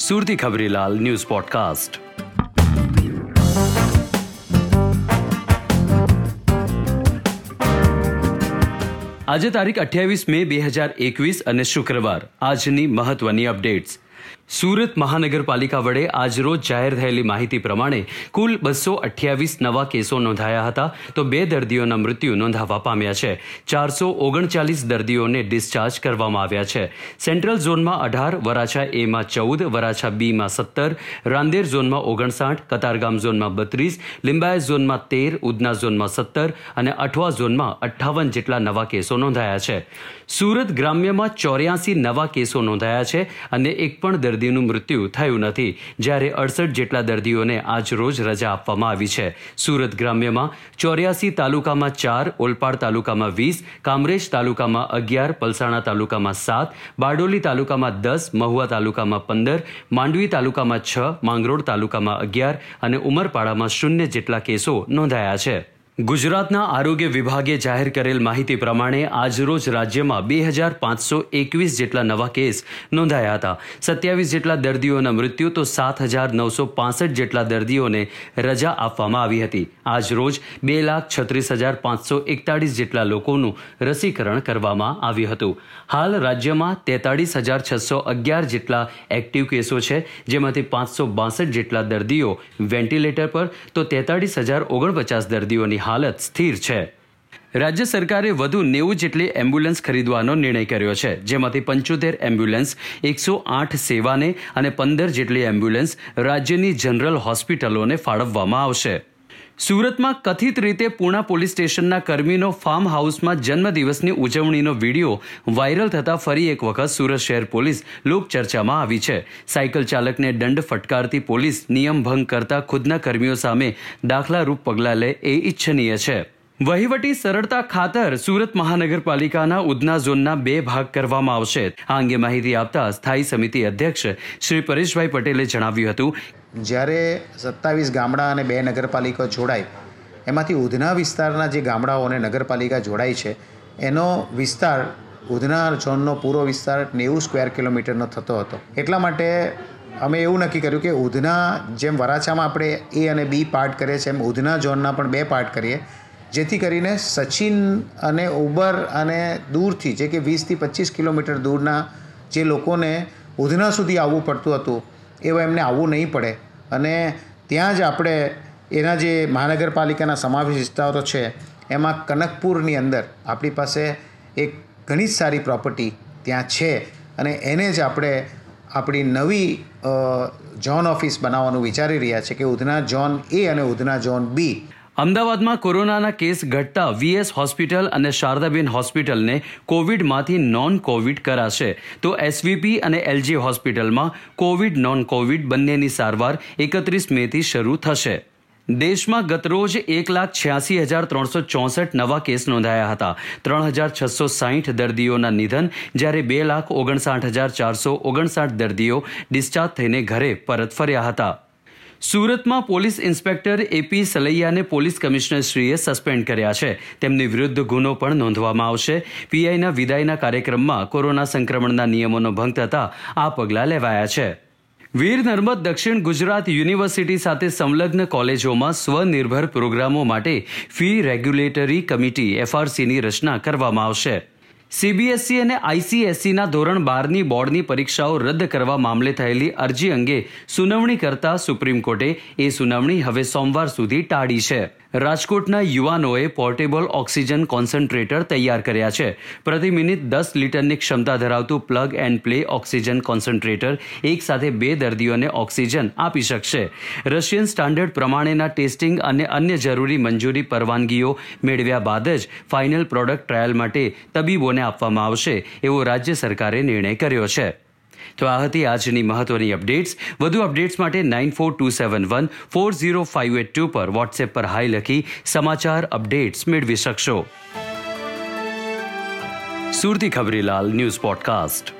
સુરતી Khabrilal news podcast. આજે તારીખ અઠ્યાવીસ મે બે હજાર એકવીસ અને શુક્રવાર. આજની મહત્વની અપડેટ્સ. સુરત મહાનગરપાલિકા વડે આજરોજ જાહેર થયેલી માહિતી પ્રમાણે કુલ બસો અઠ્યાવીસ નવા કેસો નોંધાયા હતા. તો બે દર્દીઓના મૃત્યુ નોંધાવા પામ્યા છે. ચારસો ઓગણચાલીસ દર્દીઓને ડિસ્ચાર્જ કરવામાં આવ્યા છે. સેન્ટ્રલ ઝોનમાં અઢાર, વરાછા એમાં ચૌદ, વરાછા બીમાં સત્તર, રાંદેર ઝોનમાં ઓગણસાઠ, કતારગામ ઝોનમાં બત્રીસ, લિંબાયત ઝોનમાં તેર, ઉધના ઝોનમાં સત્તર અને અઠવા ઝોનમાં અઠ્ઠાવન જેટલા નવા કેસો નોંધાયા છે. સુરત ગ્રામ્યમાં ચોર્યાસી નવા કેસો નોંધાયા છે અને એક પણ દર્દીનું મૃત્યુ થયું નથી, જ્યારે અડસઠ જેટલા દર્દીઓને આજ રોજ રજા આપવામાં આવી છે. સુરત ગ્રામ્યમાં ચોર્યાસી તાલુકામાં ચાર, ઓલપાડ તાલુકામાં વીસ, કામરેજ તાલુકામાં અગિયાર, પલસાણા તાલુકામાં સાત, બારડોલી તાલુકામાં દસ, મહુવા તાલુકામાં પંદર, માંડવી તાલુકામાં છ, માંગરોળ તાલુકામાં અગિયાર અને ઉમરપાડામાં શૂન્ય જેટલા કેસો નોંધાયા છે. ગુજરાતના આરોગ્ય વિભાગે જાહેર કરેલ માહિતી પ્રમાણે આજરોજ રાજ્યમાં બે હજાર પાંચસો એકવીસ જેટલા નવા કેસ નોંધાયા હતા. સત્યાવીસ જેટલા દર્દીઓના મૃત્યુ તો સાત હજાર નવસો પાસઠ જેટલા દર્દીઓને રજા આપવામાં આવી હતી. આજરોજ બે લાખ છત્રીસ હજાર પાંચસો એકતાળીસ જેટલા લોકોનું રસીકરણ કરવામાં આવ્યું હતું. હાલ રાજ્યમાં તેતાળીસ હજાર છસો અગિયાર જેટલા એક્ટિવ કેસો છે, જેમાંથી પાંચસો બાસઠ જેટલા દર્દીઓ વેન્ટિલેટર પર, તો તેતાળીસ હજાર ઓગણપચાસ દર્દીઓની હાલત સ્થિર છે. રાજ્ય સરકારે વધુ નેવું જેટલી એમ્બ્યુલન્સ ખરીદવાનો નિર્ણય કર્યો છે, જેમાંથી પંચોતેર એમ્બ્યુલન્સ, એકસો આઠ સેવાને અને પંદર જેટલી એમ્બ્યુલન્સ રાજ્યની જનરલ હોસ્પિટલોને ફાળવવામાં આવશે. સુરતમાં કથિત રીતે પૂણા પોલીસ સ્ટેશનના કર્મીનો ફાર્મ હાઉસમાં જન્મદિવસની ઉજવણીનો વીડિયો વાયરલ થતા ફરી એક વખત સુરત શહેર પોલીસ લોકચર્ચામાં આવી છે. સાયકલ ચાલકને દંડ ફટકારતી પોલીસ નિયમ ભંગ કરતા ખુદના કર્મીઓ સામે દાખલારૂપ પગલાં લે એ ઇચ્છનીય છે. વહીવટી સરળતા ખાતર સુરત મહાનગરપાલિકાના ઉધના ઝોનના બે ભાગ કરવામાં આવશે. આ અંગે માહિતી આપતા સ્થાયી સમિતિ અધ્યક્ષ શ્રી પરેશભાઈ પટેલે જણાવ્યું હતું. જ્યારે સત્તાવીસ ગામડા અને બે નગરપાલિકા જોડાય, એમાંથી ઉધના વિસ્તારના જે ગામડાઓ અને નગરપાલિકા જોડાય છે, એનો વિસ્તાર ઉધના ઝોનનો પૂરો વિસ્તાર નેવું સ્ક્વેર કિલોમીટરનો થતો હતો. એટલા માટે અમે એવું નક્કી કર્યું કે ઉધના જેમ વરાછામાં આપણે એ અને બી પાર્ટ કરીએ છીએ, એમ ઉધના ઝોનના પણ બે પાર્ટ કરીએ જેથી કરીને સચિન અને ઉબર અને દૂરથી, જે કે વીસથી પચીસ કિલોમીટર દૂરના જે લોકોને ઉધના સુધી આવવું પડતું હતું, એવું એમને આવવું નહીં પડે. અને ત્યાં જ આપણે એના જે મહાનગરપાલિકાના સમાવેશ વિસ્તારો છે, એમાં કનકપુરની અંદર આપણી પાસે એક ઘણી જ સારી પ્રોપર્ટી ત્યાં છે અને એને જ આપણે આપણી નવી ઝોન ઓફિસ બનાવવાનું વિચારી રહ્યા છે કે ઉધના ઝોન એ અને ઉધના ઝોન બી અમદાવાદમાં કોરોનાના કેસ ઘટતા વીએસ હોસ્પિટલ અને શારદાબેન હોસ્પિટલને કોવિડમાંથી નોન કોવિડ કરાશે. તો એસવીપી અને એલજી હોસ્પિટલમાં કોવિડ નોન કોવિડ બંનેની સારવાર એકત્રીસ મેથી શરૂ થશે. દેશમાં ગતરોજ એક લાખ છ્યાસી હજાર ત્રણસો ચોસઠ નવા કેસ નોંધાયા હતા. ત્રણ હજાર છસો સાહીઠ દર્દીઓના નિધન, જ્યારે બે લાખ ઓગણસાઠ હજાર ચારસો ઓગણસાઠ દર્દીઓ ડિસ્ચાર્જ થઈને ઘરે પરત ફર્યા હતા. સુરતમાં પોલીસ ઇન્સ્પેક્ટર એપી સલૈયાને પોલીસ કમિશનરશ્રીએ સસ્પેન્ડ કર્યા છે. તેમની વિરુદ્ધ ગુનો પણ નોંધવામાં આવશે. પીઆઈના વિદાયના કાર્યક્રમમાં કોરોના સંક્રમણના નિયમોનો ભંગ થતા આ પગલાં લેવાયા છે. વીર નર્મદ દક્ષિણ ગુજરાત યુનિવર્સિટી સાથે સંલગ્ન કોલેજોમાં સ્વનિર્ભર પ્રોગ્રામો માટે ફી રેગ્યુલેટરી કમિટી એફઆરસીની રચના કરવામાં આવશે. સીબીએસઈ અને આઈસીએસસીના ધોરણ બારની બોર્ડની પરીક્ષાઓ રદ કરવા મામલે થયેલી અરજી અંગે સુનાવણી કરતા સુપ્રીમ કોર્ટે એ સુનાવણી હવે સોમવાર સુધી ટાળી છે. રાજકોટના યુવાનોએ પોર્ટેબલ ઓક્સિજન કોન્સન્ટ્રેટર તૈયાર કર્યા છે. પ્રતિ મિનિટ દસ લીટરની ક્ષમતા ધરાવતું plug and play oxygen concentrator એક સાથે બે દર્દીઓને ઓક્સિજન આપી શકશે. રશિયન સ્ટાન્ડર્ડ પ્રમાણેના ટેસ્ટિંગ અને અન્ય જરૂરી મંજૂરી પરવાનગીઓ મેળવ્યા બાદ જ ફાઇનલ પ્રોડક્ટ ટ્રાયલ માટે તબીબોને આપવામાં આવશે, એવો રાજ્ય સરકારે નિર્ણય કર્યો છે. તો આ હતી આજની મહત્વની અપડેટ્સ. વધુ અપડેટ્સ માટે nine four two seven one four zero five eight two પર વોટ્સએપ પર હાઈ લખી સમાચાર અપડેટ્સ મેળવી શકશો. Surti Khabrilal news podcast.